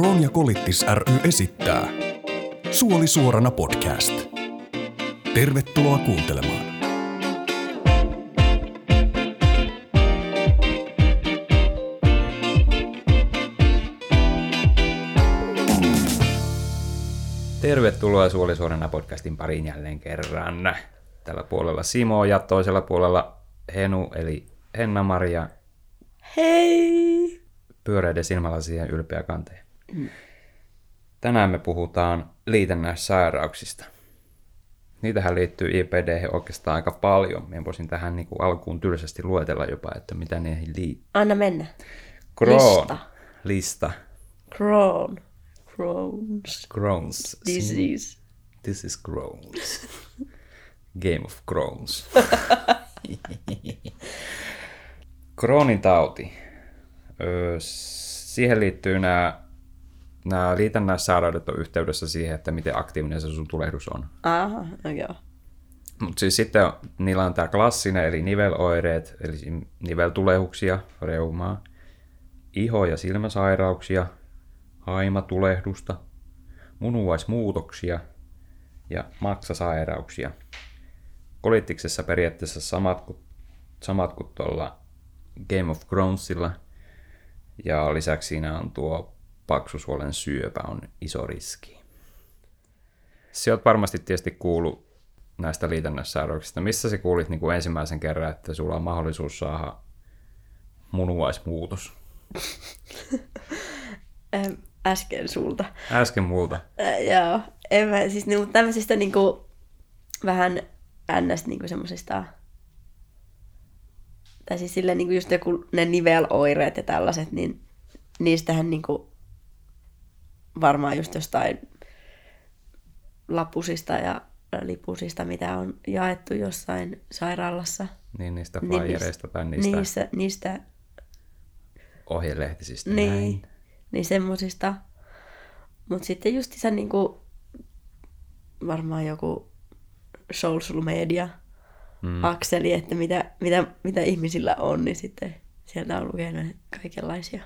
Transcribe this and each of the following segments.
Kroon ja Kolittis ry esittää Suoli suorana podcast. Tervetuloa kuuntelemaan. Tervetuloa Suolisuorana podcastin pariin jälleen kerran. Tällä puolella Simo ja toisella puolella Henu eli Henna-Maria Hei! pyöreiden silmälasien ylpeä kanteen. Tänään me puhutaan liitännäissairauksista. Niitähän liittyy IPD oikeastaan aika paljon. Minä voisin tähän niin kuin alkuun tylsästi luetella jopa, että mitä niihin liittyy. Anna mennä. Crohn. Lista. Lista. Crohn. Crohn's Crohn's. disease. This is Crohn's. Game of Crohn's. Crohnin tauti. Siihen liittyy nämä, nämä liitännäissairaudet on yhteydessä siihen, että miten aktiivinen se sun tulehdus on. Aha, no joo. Mutta siis sitten on- niillä on tämä klassinen, eli niveloireet, eli niveltulehuksia, reumaa, iho- ja silmäsairauksia, haimatulehdusta, munuaismuutoksia ja maksasairauksia. Kolittiksessa periaatteessa samat kuin, samat kuin tuolla Game of Thronesilla, ja lisäksi siinä on tuo paksusuolen syöpä on iso riski. Sä oot varmasti tietysti kuullut näistä liitännäissairauksista. Missä sä kuulit niin kuin ensimmäisen kerran, että sulla on mahdollisuus saada munuaismuutos? Äsken sulta. Äsken multa. Äh, joo. En mä, siis niinku tämmöisistä niinku vähän ns niinku semmosista tai siis silleen niinku just joku ne niveloireet ja tällaiset, niin niistähän niinku varmaan just jostain lapusista ja lipusista, mitä on jaettu jossain sairaalassa. Niin niistä Niin flyereista tai niistä Niistä, niistä ohjelehtisistä. Niin, Näin. niin semmosista. Mutta sitten just isä niinku, varmaan joku social media mm. akseli, että mitä, mitä, mitä ihmisillä on, niin sitten sieltä on lukenut kaikenlaisia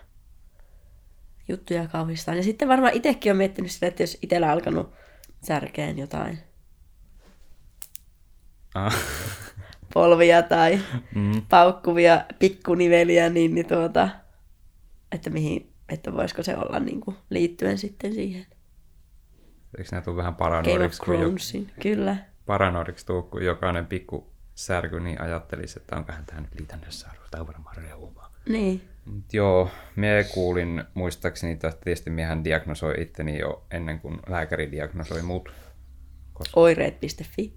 juttuja kauhistaan. Ja sitten varmaan itsekin on miettinyt sitä, että jos itsellä alkanut särkeen jotain Ah, polvia tai mm. paukkuvia pikkuniveliä, niin, niin tuota, että mihin, että voisiko se olla niin kuin liittyen sitten siihen eikö ne tule vähän Game of paranoidiksi, kun, jo. Kyllä. paranoidiksi tuu, kun jokainen pikku särky, niin ajattelisi, että onkohan tämä nyt liitännäissairaus, tämä on varmaan reumaa. Niin. Mut Joo, mie kuulin muistaakseni, että tietysti miehän diagnosoi itteni jo ennen kuin lääkäri diagnosoi mut. Koska... Oireet.fi.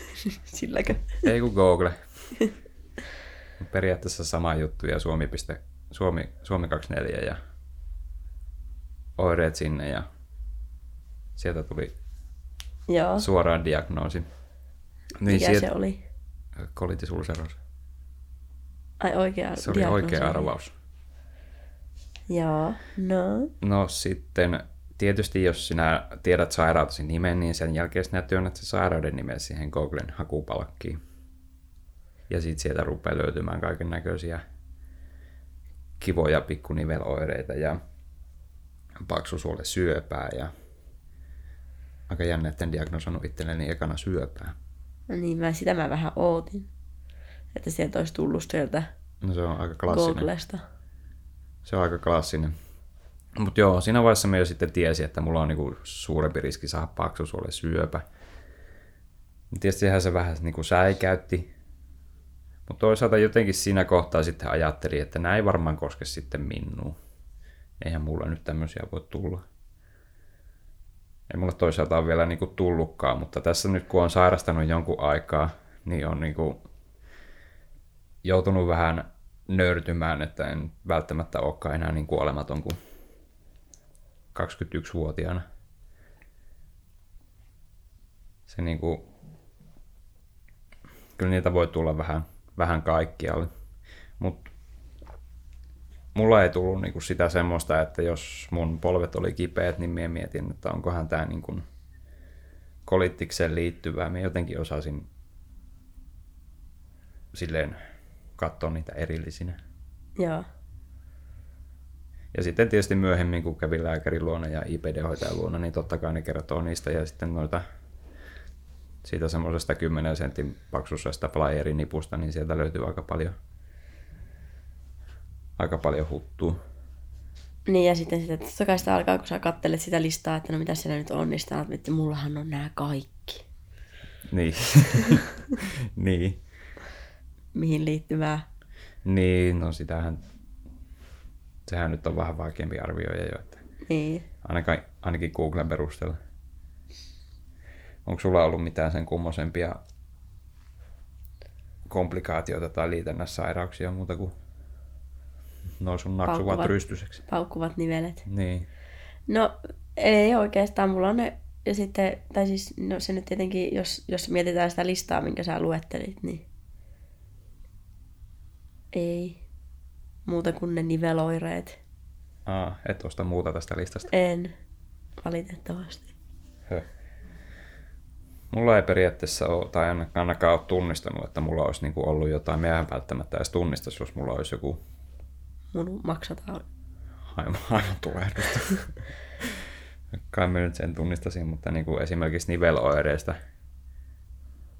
Silläkö? Ei kun Google. Periaatteessa sama juttu ja Suomi, piste, Suomi, Suomi 24 ja oireet sinne ja sieltä tuli Joo. suoraan diagnoosi. Niin Mikä se oli? Colitis ulcerosa. Ai oikea Se oli diagnoosi oikea arvaus. Joo. No. No sitten tietysti jos sinä tiedät sairautesi nimen, niin sen jälkeen sinä työnnät se sairauden nimen siihen Googlen hakupalkkiin. Ja sitten sieltä rupeaa löytymään kaiken näköisiä kivoja pikkuniveloireita ja paksusuole syöpää ja aika jännä, että en diagnosannut itselleni ekana syöpää. no niin, mä, sitä mä vähän ootin. Että sieltä olisi tullut sieltä No se on aika klassinen. Googlesta. Se on aika klassinen. Mutta joo, siinä vaiheessa mä jo sitten tiesin, että mulla on niinku suurempi riski saada paksusuolen syöpä. Tietysti sehän se vähän niinku säikäytti. Mutta toisaalta jotenkin siinä kohtaa sitten ajattelin, että näin varmaan koske sitten minua. Eihän mulla nyt tämmöisiä voi tulla. Ei mulla toisaalta ole vielä niinku tullutkaan, mutta tässä nyt kun on sairastanut jonkun aikaa, niin on niinku joutunut vähän nöyrtymään, että en välttämättä olekaan enää niin kuolematon kuin 21-vuotiaana. Se niinku, kyllä niitä voi tulla vähän, vähän kaikkialle, mutta mulla ei tullut niinku sitä semmoista, että jos mun polvet oli kipeät, niin minä mietin, että onkohan tämä niinku kolittikseen liittyvää. Minä jotenkin osasin silleen katsoa niitä erillisinä. Joo. Ja sitten tietysti myöhemmin, kun kävin lääkärin luona ja IPD-hoitajan luona, niin totta kai ne kertoo niistä. Ja sitten noita, siitä semmoisesta 10 sentin paksuisesta flyerin nipusta, niin sieltä löytyy aika paljon, aika paljon huttua. Niin ja sitten sitä, totta kai sitä alkaa, kun sä kattelet sitä listaa, että no mitä siellä nyt on, niin sitä, että mullahan on nämä kaikki. Niin. niin. Mihin liittyvää. Niin, no sitähän, sehän nyt on vähän vaikeampi arvioida jo, että Niin. ainakin, ainakin Googlen perusteella. Onko sulla ollut mitään sen kummosempia komplikaatioita tai liitännäissairauksia muuta kuin noin sun naksuvat Paukkuvat- rystyseksi? Paukkuvat nivelet. Niin. No ei oikeastaan, mulla on ne, ja sitten, tai siis no se nyt tietenkin, jos, jos mietitään sitä listaa, minkä sä luettelit, niin ei muuta kuin ne niveloireet. Aa, et osta muuta tästä listasta. En, valitettavasti. Höh. Mulla ei periaatteessa ole, tai aina- ainakaan ole tunnistanut, että mulla olisi niinku ollut jotain. Mä en välttämättä edes tunnistaisi, jos mulla olisi joku Mun maksataan. aivan, aivan tulehdusta. Kai mä nyt sen tunnistasin, mutta niinku esimerkiksi niveloireista.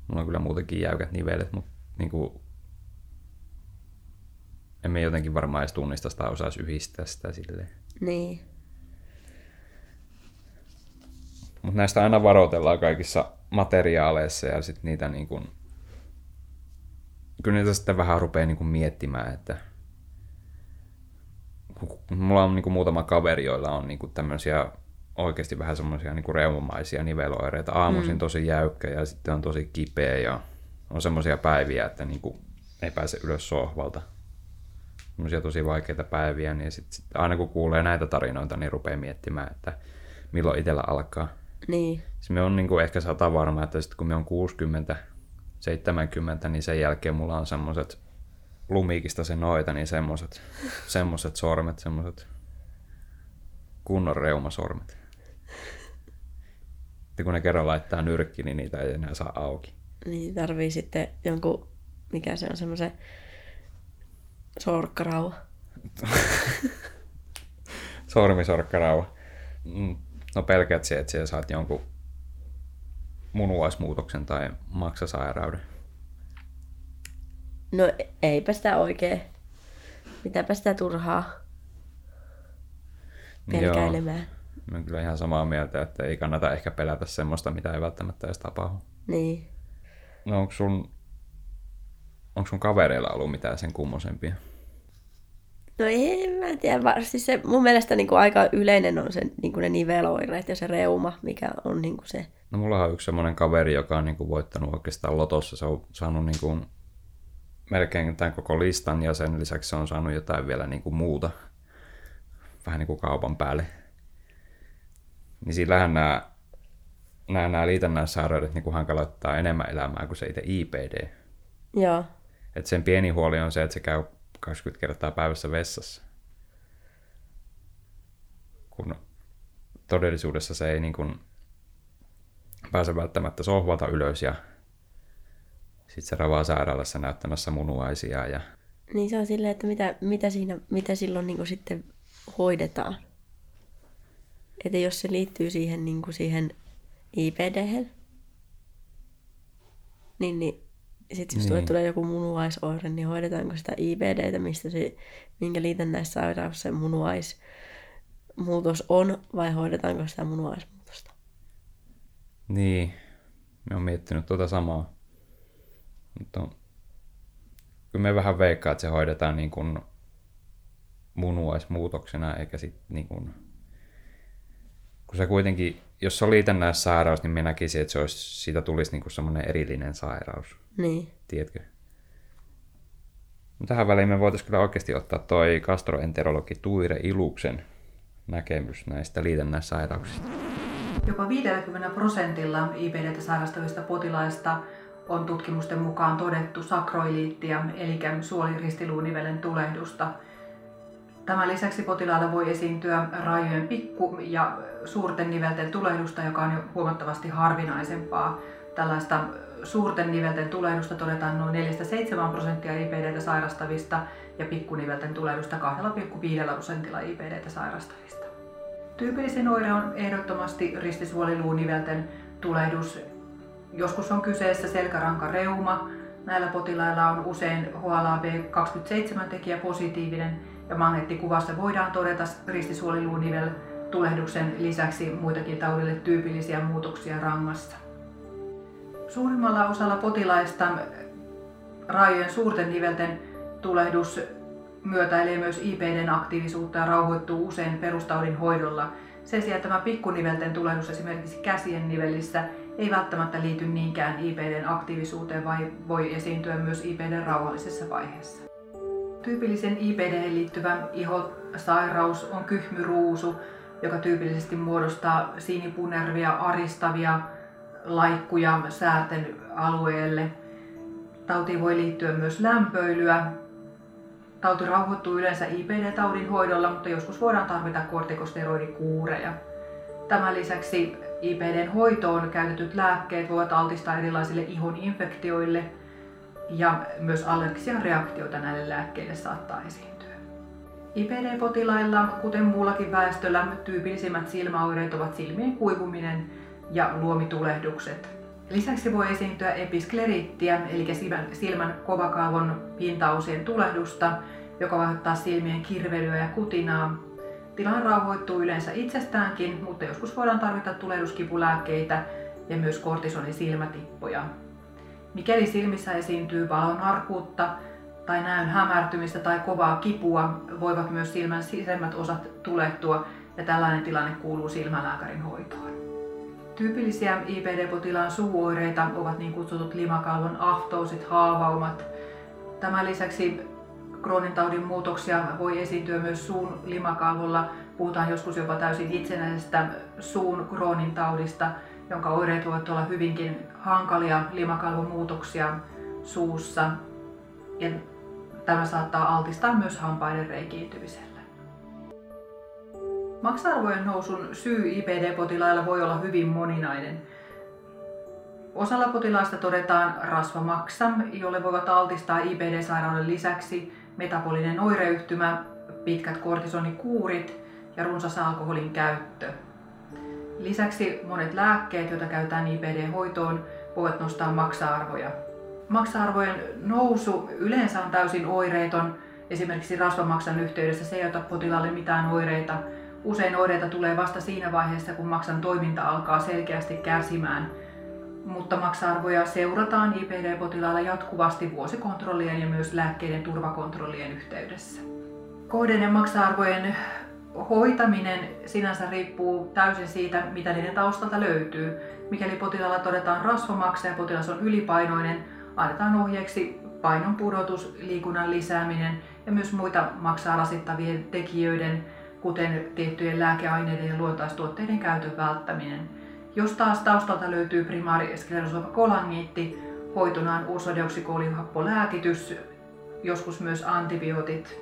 Mulla on kyllä muutenkin jäykät nivelet, mutta niinku, emme jotenkin varmaan edes tunnista sitä, osaisi yhdistää sitä silleen. Niin. Mutta näistä aina varoitellaan kaikissa materiaaleissa ja sitten niitä niin kuin, kyllä niitä sitten vähän rupeaa niin miettimään, että kun mulla on niin muutama kaveri, joilla on niin tämmöisiä oikeasti vähän semmoisia niin kuin reumamaisia niveloireita. Aamuisin mm. tosi jäykkä ja sitten on tosi kipeä ja on semmoisia päiviä, että niin kuin ei pääse ylös sohvalta. Semmoisia tosi vaikeita päiviä, niin sitten sit aina kun kuulee näitä tarinoita, niin rupeaa miettimään, että milloin itsellä alkaa. Niin. Se me on niin kuin ehkä sata varma, että sitten kun me on 60, 70, niin sen jälkeen mulla on semmoiset lumikista se noita, niin semmoiset semmoset sormet, semmoiset kunnon reumasormet. Ja kun ne kerran laittaa nyrkki, niin niitä ei enää saa auki. Niin tarvii sitten jonkun, mikä se on semmoisen sorkkarauha. Sormisorkkarauha. Mm, No pelkäät se, että siellä saat jonkun munuaismuutoksen tai maksasairauden. No eipä sitä oikein. Mitäpä sitä turhaa pelkäilemään. Joo. Mä kyllä ihan samaa mieltä, että ei kannata ehkä pelätä semmoista, mitä ei välttämättä edes tapahdu. Niin. No onko sun, onko sun kavereilla ollut mitään sen kummosempia? No ei, mä en tiedä. var- Siis se, mun mielestä niin kuin aika yleinen on se, niin kuin ne niveloireet ja se reuma, mikä on niin kuin se. No mulla on yksi semmoinen kaveri, joka on niin kuin voittanut oikeastaan lotossa. Se on saanut niin kuin melkein tämän koko listan ja sen lisäksi se on saanut jotain vielä niin kuin muuta. Vähän niin kuin kaupan päälle. Niin sillähän nämä, nämä, nämä liitännäissairaudet niin kuin hankaloittaa enemmän elämää kuin se itse IPD. Joo. Et sen pieni huoli on se, että se käy 20 kertaa päivässä vessassa. Kun todellisuudessa se ei niin kuin pääse välttämättä sohvalta ylös ja sitten se ravaa sairaalassa näyttämässä munuaisia ja Niin se on silleen, että mitä, mitä, siinä, mitä silloin niin kuin sitten hoidetaan. Että jos se liittyy siihen, niin kuin siihen IPD, niin, niin sitten jos Niin. tulee joku munuaisoire, niin hoidetaanko sitä IPDtä, mistä se, minkä liitännäissairaus se munuaismuutos on, vai hoidetaanko sitä munuaismuutosta? niin, me on miettinyt tuota samaa. Mutta kyllä me vähän veikkaa, että se hoidetaan niin kuin munuaismuutoksena, eikä sitten niin kuin, kun se kuitenkin, jos se on liitännäissairaus, niin minä näkisin, että se olisi, siitä tulisi niin kuin semmoinen erillinen sairaus, Niin. tiedätkö? No tähän väliin me voitaisiin kyllä oikeasti ottaa toi gastroenterologi Tuire Iluksen näkemys näistä liitännäissairauksista. Jopa 50 prosentilla IBDtä sairastavista potilaista on tutkimusten mukaan todettu sakroiliittia, eli suoliristiluunivelen tulehdusta. Tämän lisäksi potilaalla voi esiintyä raajojen pikku- ja suurten nivelten tulehdusta, joka on jo huomattavasti harvinaisempaa. Tällaista suurten nivelten tulehdusta todetaan noin 4-7 prosenttia IPDtä sairastavista ja pikkunivelten tulehdusta 2,5 prosentilla IPDtä sairastavista. Tyypillisin oire on ehdottomasti ristisuoliluunivelten tulehdus. Joskus on kyseessä selkärankareuma. Näillä potilailla on usein HLA-B27-tekijä positiivinen ja magneettikuvassa voidaan todeta ristisuoliluunivel tulehduksen lisäksi muitakin taudille tyypillisiä muutoksia rangassa. Suurimmalla osalla potilaista raajojen suurten nivelten tulehdus myötäilee myös IPDn aktiivisuutta ja rauhoittuu usein perustaudin hoidolla. Sen sijaan tämä pikkunivelten tulehdus esimerkiksi käsien nivelissä ei välttämättä liity niinkään IPDn aktiivisuuteen, vai voi esiintyä myös IPDn rauhallisessa vaiheessa. Tyypillisen IPD liittyvä ihosairaus on kyhmyruusu, joka tyypillisesti muodostaa sinipunervia, aristavia laikkuja säärten alueelle. Tautiin voi liittyä myös lämpöilyä. Tauti rauhoittuu yleensä IBD-taudin hoidolla, mutta joskus voidaan tarvita kortikosteroidikuureja. Tämän lisäksi IBDn hoitoon käytetyt lääkkeet voivat altistaa erilaisille ihon infektioille ja myös allergisia reaktioita näille lääkkeille saattaa esiintyä. IPD-potilailla, kuten muullakin väestöllä, tyypillisimmät silmäoireet ovat silmien kuivuminen ja luomitulehdukset. Lisäksi voi esiintyä episklerittiä, eli silmän kovakalvon pintaosien tulehdusta, joka aiheuttaa silmien kirvelyä ja kutinaa. Tilanne rauhoittuu yleensä itsestäänkin, mutta joskus voidaan tarvita tulehduskipulääkkeitä ja myös kortisonin silmätippoja. Mikäli silmissä esiintyy valonarkuutta, tai näön hämärtymistä tai kovaa kipua voivat myös silmän sisemmät osat tulehtua ja tällainen tilanne kuuluu silmälääkärin hoitoon. Tyypillisiä IPD-potilaan suuoireita ovat niin kutsutut limakalvon ahtousit, haavaumat. Tämän lisäksi Crohnin taudin muutoksia voi esiintyä myös suun limakalvolla. Puhutaan joskus jopa täysin itsenäisestä suun Crohnin taudista, jonka oireet voivat olla hyvinkin hankalia limakalvon muutoksia suussa. Ja Tämä saattaa altistaa myös hampaiden reikiintymiselle. Maksa-arvojen nousun syy IPD-potilailla voi olla hyvin moninainen. Osalla potilaista todetaan rasvamaksa, jolle voivat altistaa IPD-sairauden lisäksi metabolinen oireyhtymä, pitkät kortisonikuurit ja runsas alkoholin käyttö. Lisäksi monet lääkkeet, joita käytetään IPD-hoitoon, voivat nostaa maksa-arvoja maksa-arvojen nousu yleensä on täysin oireeton. Esimerkiksi rasvamaksan yhteydessä se ei ota potilaalle mitään oireita. Usein oireita tulee vasta siinä vaiheessa, kun maksan toiminta alkaa selkeästi kärsimään. Mutta maksa-arvoja seurataan IPD-potilailla jatkuvasti vuosikontrollien ja myös lääkkeiden turvakontrollien yhteydessä. Kohdeiden maksa-arvojen hoitaminen sinänsä riippuu täysin siitä, mitä niiden taustalta löytyy. Mikäli potilaalla todetaan rasvamaksa ja potilas on ylipainoinen, annetaan ohjeeksi painon pudotus, liikunnan lisääminen ja myös muita maksaa rasittavien tekijöiden, kuten tiettyjen lääkeaineiden ja luontaistuotteiden käytön välttäminen. Jos taas taustalta löytyy primaari kolangiitti, hoitona on uusodioksikoolihappolääkitys, joskus myös antibiootit.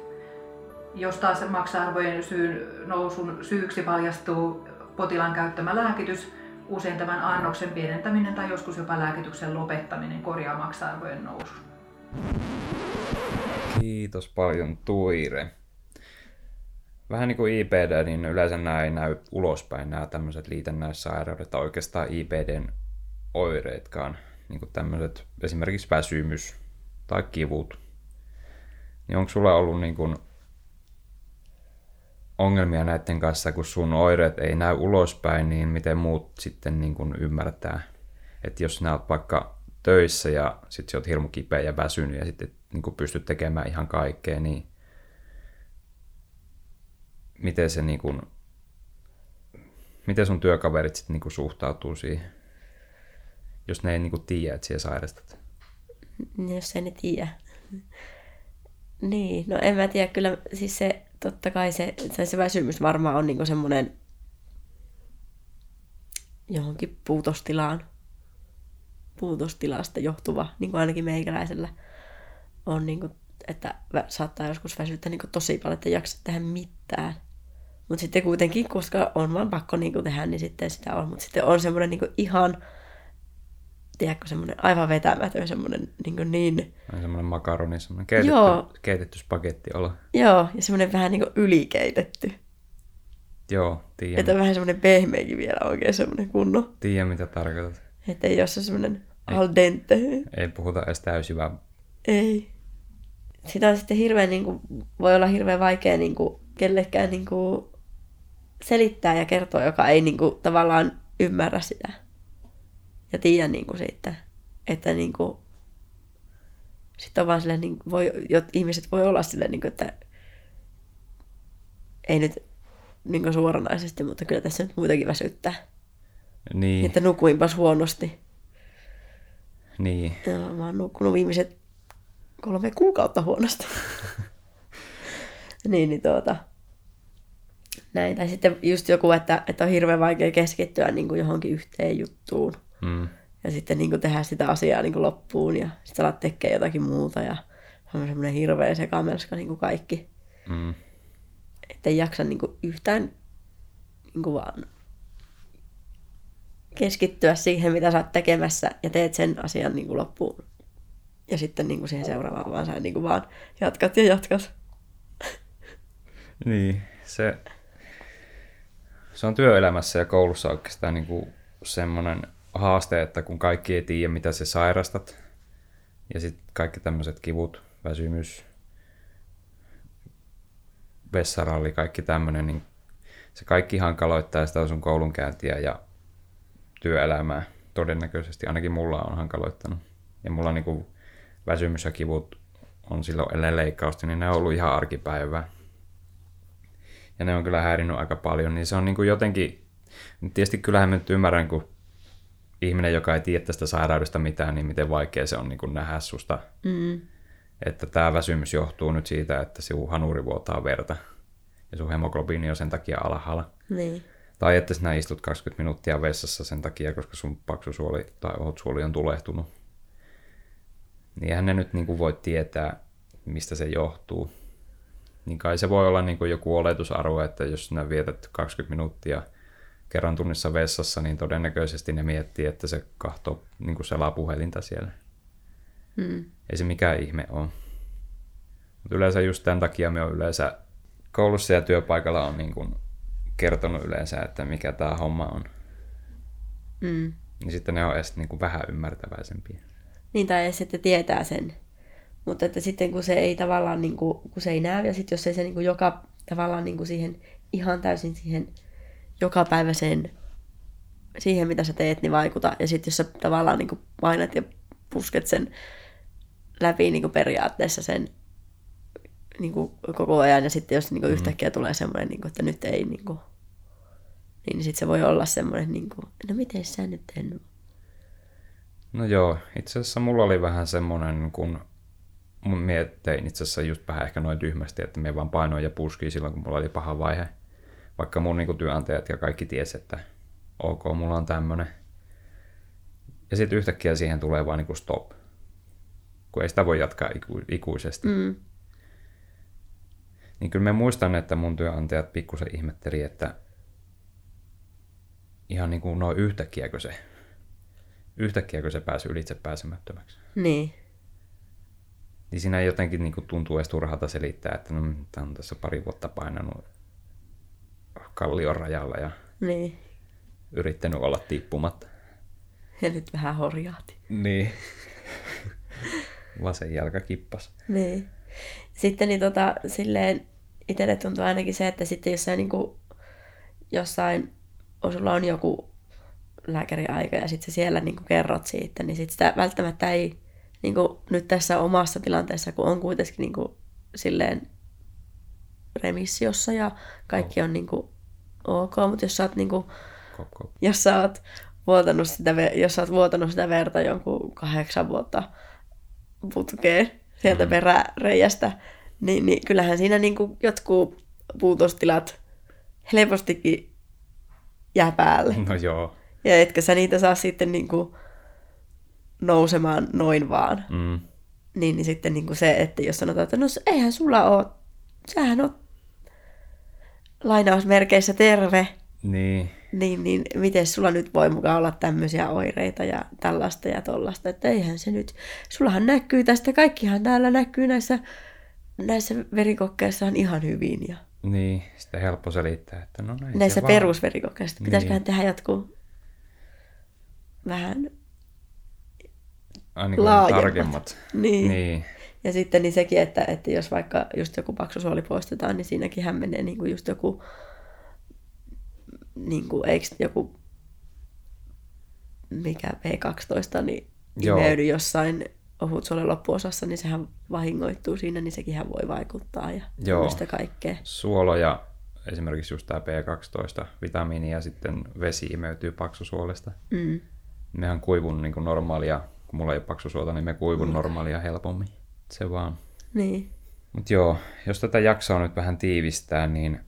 Jos taas maksa-arvojen syyn nousun syyksi paljastuu potilaan käyttämä lääkitys, Usein tämän annoksen pienentäminen tai joskus jopa lääkityksen lopettaminen korjaa maksa-arvojen nousun. Kiitos paljon Tuire. Vähän niin kuin IPD, niin yleensä nämä ei näy ulospäin, nämä tämmöiset liitännäissairaudet tai oikeastaan IPDn oireetkaan, niin kuin tämmöiset esimerkiksi väsymys tai kivut. Niin onko sulla ollut niin kuin ongelmia näiden kanssa, kun sun oireet ei näy ulospäin, niin miten muut sitten niin kuin ymmärtää. Että jos sinä olet vaikka töissä ja sitten sä oot hirmu kipeä ja väsynyt ja sitten niin kuin pystyt tekemään ihan kaikkea, niin miten se niin kuin, miten sun työkaverit sitten niin suhtautuu siihen, jos ne ei niin kuin tiedä, että siellä sairastat? Jos ei ne tiedä. Niin, no en mä tiedä, kyllä siis se totta kai se, se väsymys varmaan on niinku semmoinen johonkin puutostilaan, puutostilasta johtuva, niin kuin ainakin meikäläisellä on, niin kuin, että saattaa joskus väsyttää niin tosi paljon, että ei jaksa tehdä mitään. Mutta sitten kuitenkin, koska on vaan pakko niin tehdä, niin sitten sitä on. Mutta sitten on semmoinen niin ihan tiedätkö, semmoinen aivan vetämätön, semmoinen niin, kuin niin On semmoinen makaroni, semmoinen keitetty, Joo. keitetty spagetti olla. joo, ja semmoinen vähän niin ylikeitetty. Joo, tiedän, Että on vähän semmoinen pehmeäkin vielä oikein semmoinen kunnon. tiedän mitä tarkoitat. Että ei ole se semmoinen al dente. Ei puhuta edes täysjyvää. Ei. Sitä on sitten hirveän, niin kuin, voi olla hirveän vaikea niin kuin, kellekään niin kuin, selittää ja kertoa, joka ei niin kuin, tavallaan ymmärrä sitä. Ja tiedä niin kuin, siitä. Että niin kuin, sitten on vaan silleen, niin voi, jot, ihmiset voi olla silleen, niin kuin, että ei nyt niin kuin suoranaisesti, mutta kyllä tässä nyt muitakin väsyttää. Niin, Että nukuinpas huonosti. niin. Joo, mä oon nukkunut viimeiset kolme kuukautta huonosti. niin, niin tuota. Näin. Tai sitten just joku, että, että on hirveän vaikea keskittyä niin kuin johonkin yhteen juttuun. Mm. Ja sitten niin kuin tehdä sitä asiaa niin kuin loppuun. Ja sitten alat tekee jotakin muuta. Ja se on semmoinen hirveä sekamelska niin kuin kaikki. Mm. Että ei jaksa niin kuin yhtään niin kuin vaan keskittyä siihen, mitä sä oot tekemässä ja teet sen asian niin kuin loppuun. Ja sitten niin kuin siihen seuraavaan vaan sä niin kuin vaan jatkat ja jatkat. Niin, se, se on työelämässä ja koulussa oikeastaan niin kuin semmoinen haaste, että kun kaikki ei tiedä, mitä sä sairastat, ja sitten kaikki tämmöiset kivut, väsymys, vessaralli, kaikki tämmöinen, niin se kaikki hankaloittaa sitä sun koulunkäyntiä ja työelämää. Todennäköisesti ainakin mulla on hankaloittanut. Ja mulla niin kuin väsymys ja kivut on silloin ennen leikkausta, niin ne on ollut ihan arkipäivää. Ja ne on kyllä häirinnyt aika paljon, niin se on niin kuin jotenkin, tietysti kyllähän mä nyt ymmärrän, kun ihminen, joka ei tiedä tästä sairaudesta mitään, niin miten vaikea se on niin kuin nähdä susta, Mm. että tämä väsymys johtuu nyt siitä, että sinun hanuri vuotaa verta ja sun hemoglobiini on sen takia alhaalla. Niin. Tai että sinä istut 20 minuuttia vessassa sen takia, koska sun paksusuoli tai ohutsuoli on tulehtunut. Niin eihän ne nyt niin kuin voi tietää, mistä se johtuu. Niin kai se voi olla niin kuin joku oletusarvo, että jos sinä vietät 20 minuuttia kerran tunnissa vessassa, niin todennäköisesti ne miettii, että se kahtoo niin kuin selaa puhelinta siellä. Mm. Ei se mikään ihme ole. Mutta yleensä just tämän takia me on yleensä koulussa ja työpaikalla on niin kuin kertonut yleensä, että mikä tämä homma on. Mm. Niin sitten ne on edes niin kuin vähän ymmärtäväisempiä. Niin, tai edes, että tietää sen. Mutta että sitten kun se ei tavallaan, niin kuin, kun se ei näy, ja sitten jos ei se niin kuin joka tavallaan niin kuin siihen ihan täysin siihen jokapäiväiseen, siihen mitä sä teet, niin vaikuta. Ja sitten jos sä tavallaan niin kuin painat ja pusket sen läpi niin kuin periaatteessa sen niin kuin koko ajan, ja sitten jos niin kuin yhtäkkiä tulee semmoinen, niin kuin, että nyt ei, niin, kuin, niin sitten se voi olla semmoinen, niin kuin, no miten sä nyt en No joo, itse asiassa mulla oli vähän semmoinen, kun mun mie tein itse asiassa just vähän ehkä noin tyhmästi, että me vaan painoin ja puskiin silloin, kun mulla oli paha vaihe. Vaikka mun niin työnantajat ja kaikki tiesi, että ok, mulla on tämmönen. Ja sitten yhtäkkiä siihen tulee vaan niin stop. Kun ei sitä voi jatkaa iku- ikuisesti. Mm. Niin kyllä mä muistan, että mun työnantajat pikkusen ihmetteli, että ihan niin kuin noin yhtäkkiäkö se, yhtäkkiäkö se pääsi ylitse pääsemättömäksi. Niin. Niin siinä jotenkin niin kuin tuntuu edes turhalta selittää, että no, tämä on tässä pari vuotta painanut kallion rajalla ja Niin. yrittänyt olla tippumatta. Ja nyt vähän horjaati. Niin. Vasen jalka kippas. Niin. Sitten niin tota, silleen itselle tuntuu ainakin se, että sitten jos sä niinku jossain, on, sulla on joku lääkäriaika ja sitten siellä niinku kerrot siitä, niin sit sitä välttämättä ei niinku, nyt tässä omassa tilanteessa, kun on kuitenkin niinku, silleen remissiossa ja kaikki on niinku ok, mutta jos sä oot niinku, Kop, kop. jos sä oot vuotanut sitä, jos sä oot vuotanut sitä verta jonkun kahdeksan vuotta putkeen sieltä mm. peräreijästä, niin, niin kyllähän siinä niin kuin jotkut puutostilat helpostikin jää päälle. No joo. Ja etkä sä niitä saa sitten niin kuin nousemaan noin vaan. Mm. Niin, niin sitten niin kuin se, että jos sanotaan, että no eihän sulla ole, sähän on lainausmerkeissä terve, Niin. niin, niin miten sulla nyt voi mukaan olla tämmöisiä oireita ja tällaista ja tollasta, että eihän se nyt, sullahan näkyy tästä, kaikkihan täällä näkyy näissä, näissä verikokkeissa ihan hyvin ja Niin, sitten helppo selittää, että no näin näissä perusverikokkeissa, pitäisiköhän Niin. tehdä jotkut vähän Ai, niin laajemmat. tarkemmat. Niin. Niin. Ja sitten niin sekin, että, että jos vaikka just joku paksusuoli poistetaan, niin siinäkin hän menee niin kuin just joku, niin kuin, eikö joku, mikä P12, niin Joo. imeydy jossain ohutsuolen loppuosassa, niin sehän vahingoittuu siinä, niin sekin hän voi vaikuttaa ja Joo. tämmöistä kaikkea. Suolo ja esimerkiksi just tämä B12 vitamiini ja sitten vesi imeytyy paksusuolesta. Mm. Mehän kuivun niin kuin normaalia, kun mulla ei ole paksusuolta, niin me kuivun normaalia helpommin. Se vaan. Niin. Mutta joo, jos tätä jaksoa nyt vähän tiivistää, niin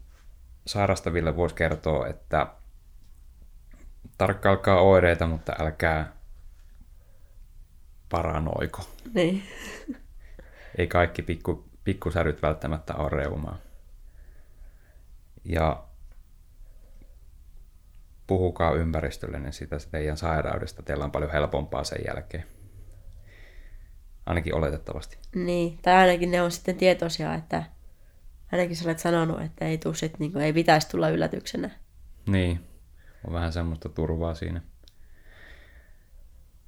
sairastaville voisi kertoa, että tarkkailkaa oireita, mutta älkää paranoiko. Niin. Ei kaikki pikku, pikkusäryt välttämättä ole reumaa. Ja puhukaa ympäristöllinen sitä teidän sairaudesta. Teillä on paljon helpompaa sen jälkeen. Ainakin oletettavasti. Niin, tai ainakin ne on sitten tietoisia, että ainakin sä olet sanonut, että ei, tuu sit, niin kuin, ei pitäisi tulla yllätyksenä. Niin, on vähän semmoista turvaa siinä.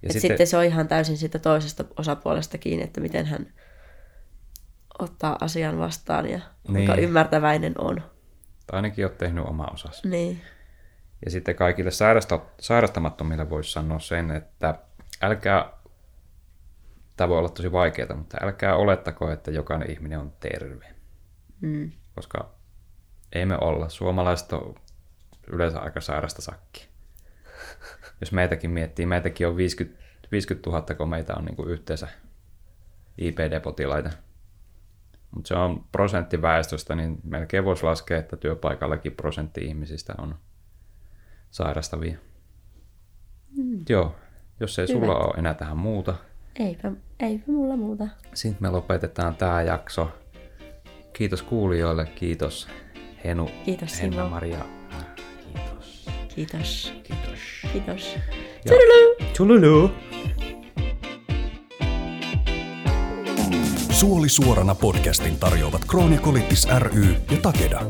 Ja sitten... sitten se on ihan täysin siitä toisesta osapuolesta kiinni, että miten hän ottaa asian vastaan ja kuinka Niin. ymmärtäväinen on. tai ainakin olet tehnyt oma osas. Niin, Ja sitten kaikille sairasta, sairastamattomille voisi sanoa sen, että älkää, tämä voi olla tosi vaikeaa, mutta älkää olettako, että jokainen ihminen on terve. mm. Koska ei me olla. Suomalaiset on yleensä aika sairasta sakkia. Jos meitäkin miettii, meitäkin on 50, 50 000, kun meitä on niin kuin yhteensä IPD-potilaita. Mutta se on prosentti väestöstä, niin melkein voisi laskea, että työpaikallakin prosentti ihmisistä on sairastavia. Mm. Joo, jos ei Hyvä. sulla ole enää tähän muuta, eipä, eipä mulla muuta. sitten me lopetetaan tämä jakso. Kiitos kuulijoille, kiitos Henu, Kiitos, Simo. Henna-Maria. Kiitos. Kiitos. Kiitos. Kiitos. Ja- Tjolulu. Suoli suorana podcastin tarjoavat Kronekolitis ry ja Takeda.